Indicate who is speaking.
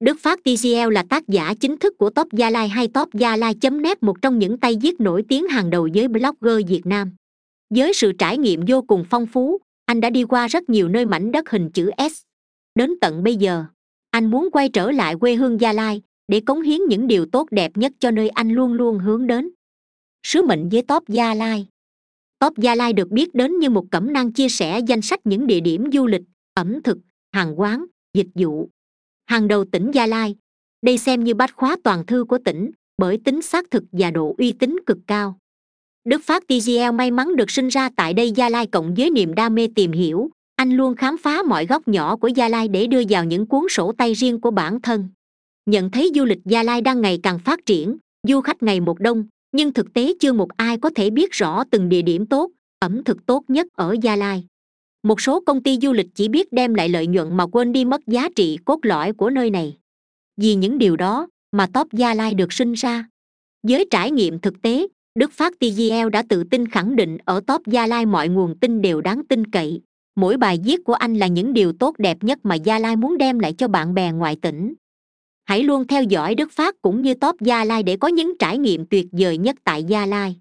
Speaker 1: đức phát tcl là tác giả chính thức của top gia lai hay top gia lai net, một trong những tay viết nổi tiếng hàng đầu giới blogger việt nam. Với sự trải nghiệm vô cùng phong phú, anh đã đi qua rất nhiều nơi mảnh đất hình chữ s. Đến tận bây giờ, anh muốn quay trở lại quê hương gia lai để cống hiến những điều tốt đẹp nhất cho nơi anh luôn luôn hướng đến. Sứ mệnh với top gia lai. Top gia lai được biết đến như một cẩm năng chia sẻ danh sách những địa điểm du lịch, ẩm thực, hàng quán, dịch vụ hàng đầu tỉnh gia lai. Đây xem như bách khóa toàn thư của tỉnh, bởi tính xác thực và độ uy tín cực cao. Đức phát tgl may mắn được sinh ra tại đây gia lai cộng với niềm đam mê tìm hiểu. Anh luôn khám phá mọi góc nhỏ của gia lai để đưa vào những cuốn sổ tay riêng của bản thân. Nhận thấy du lịch gia lai đang ngày càng phát triển, du khách ngày một đông, nhưng thực tế chưa một ai có thể biết rõ từng địa điểm tốt, ẩm thực tốt nhất ở gia lai một số công ty du lịch chỉ biết đem lại lợi nhuận mà quên đi mất giá trị cốt lõi của nơi này. Vì những điều đó mà top gia lai được sinh ra. Với trải nghiệm thực tế, đức phát tgl đã tự tin khẳng định ở top gia lai mọi nguồn tin đều đáng tin cậy. Mỗi bài viết của anh là những điều tốt đẹp nhất mà gia lai muốn đem lại cho bạn bè ngoại tỉnh. Hãy luôn theo dõi đức phát cũng như top gia lai để có những trải nghiệm tuyệt vời nhất tại gia lai.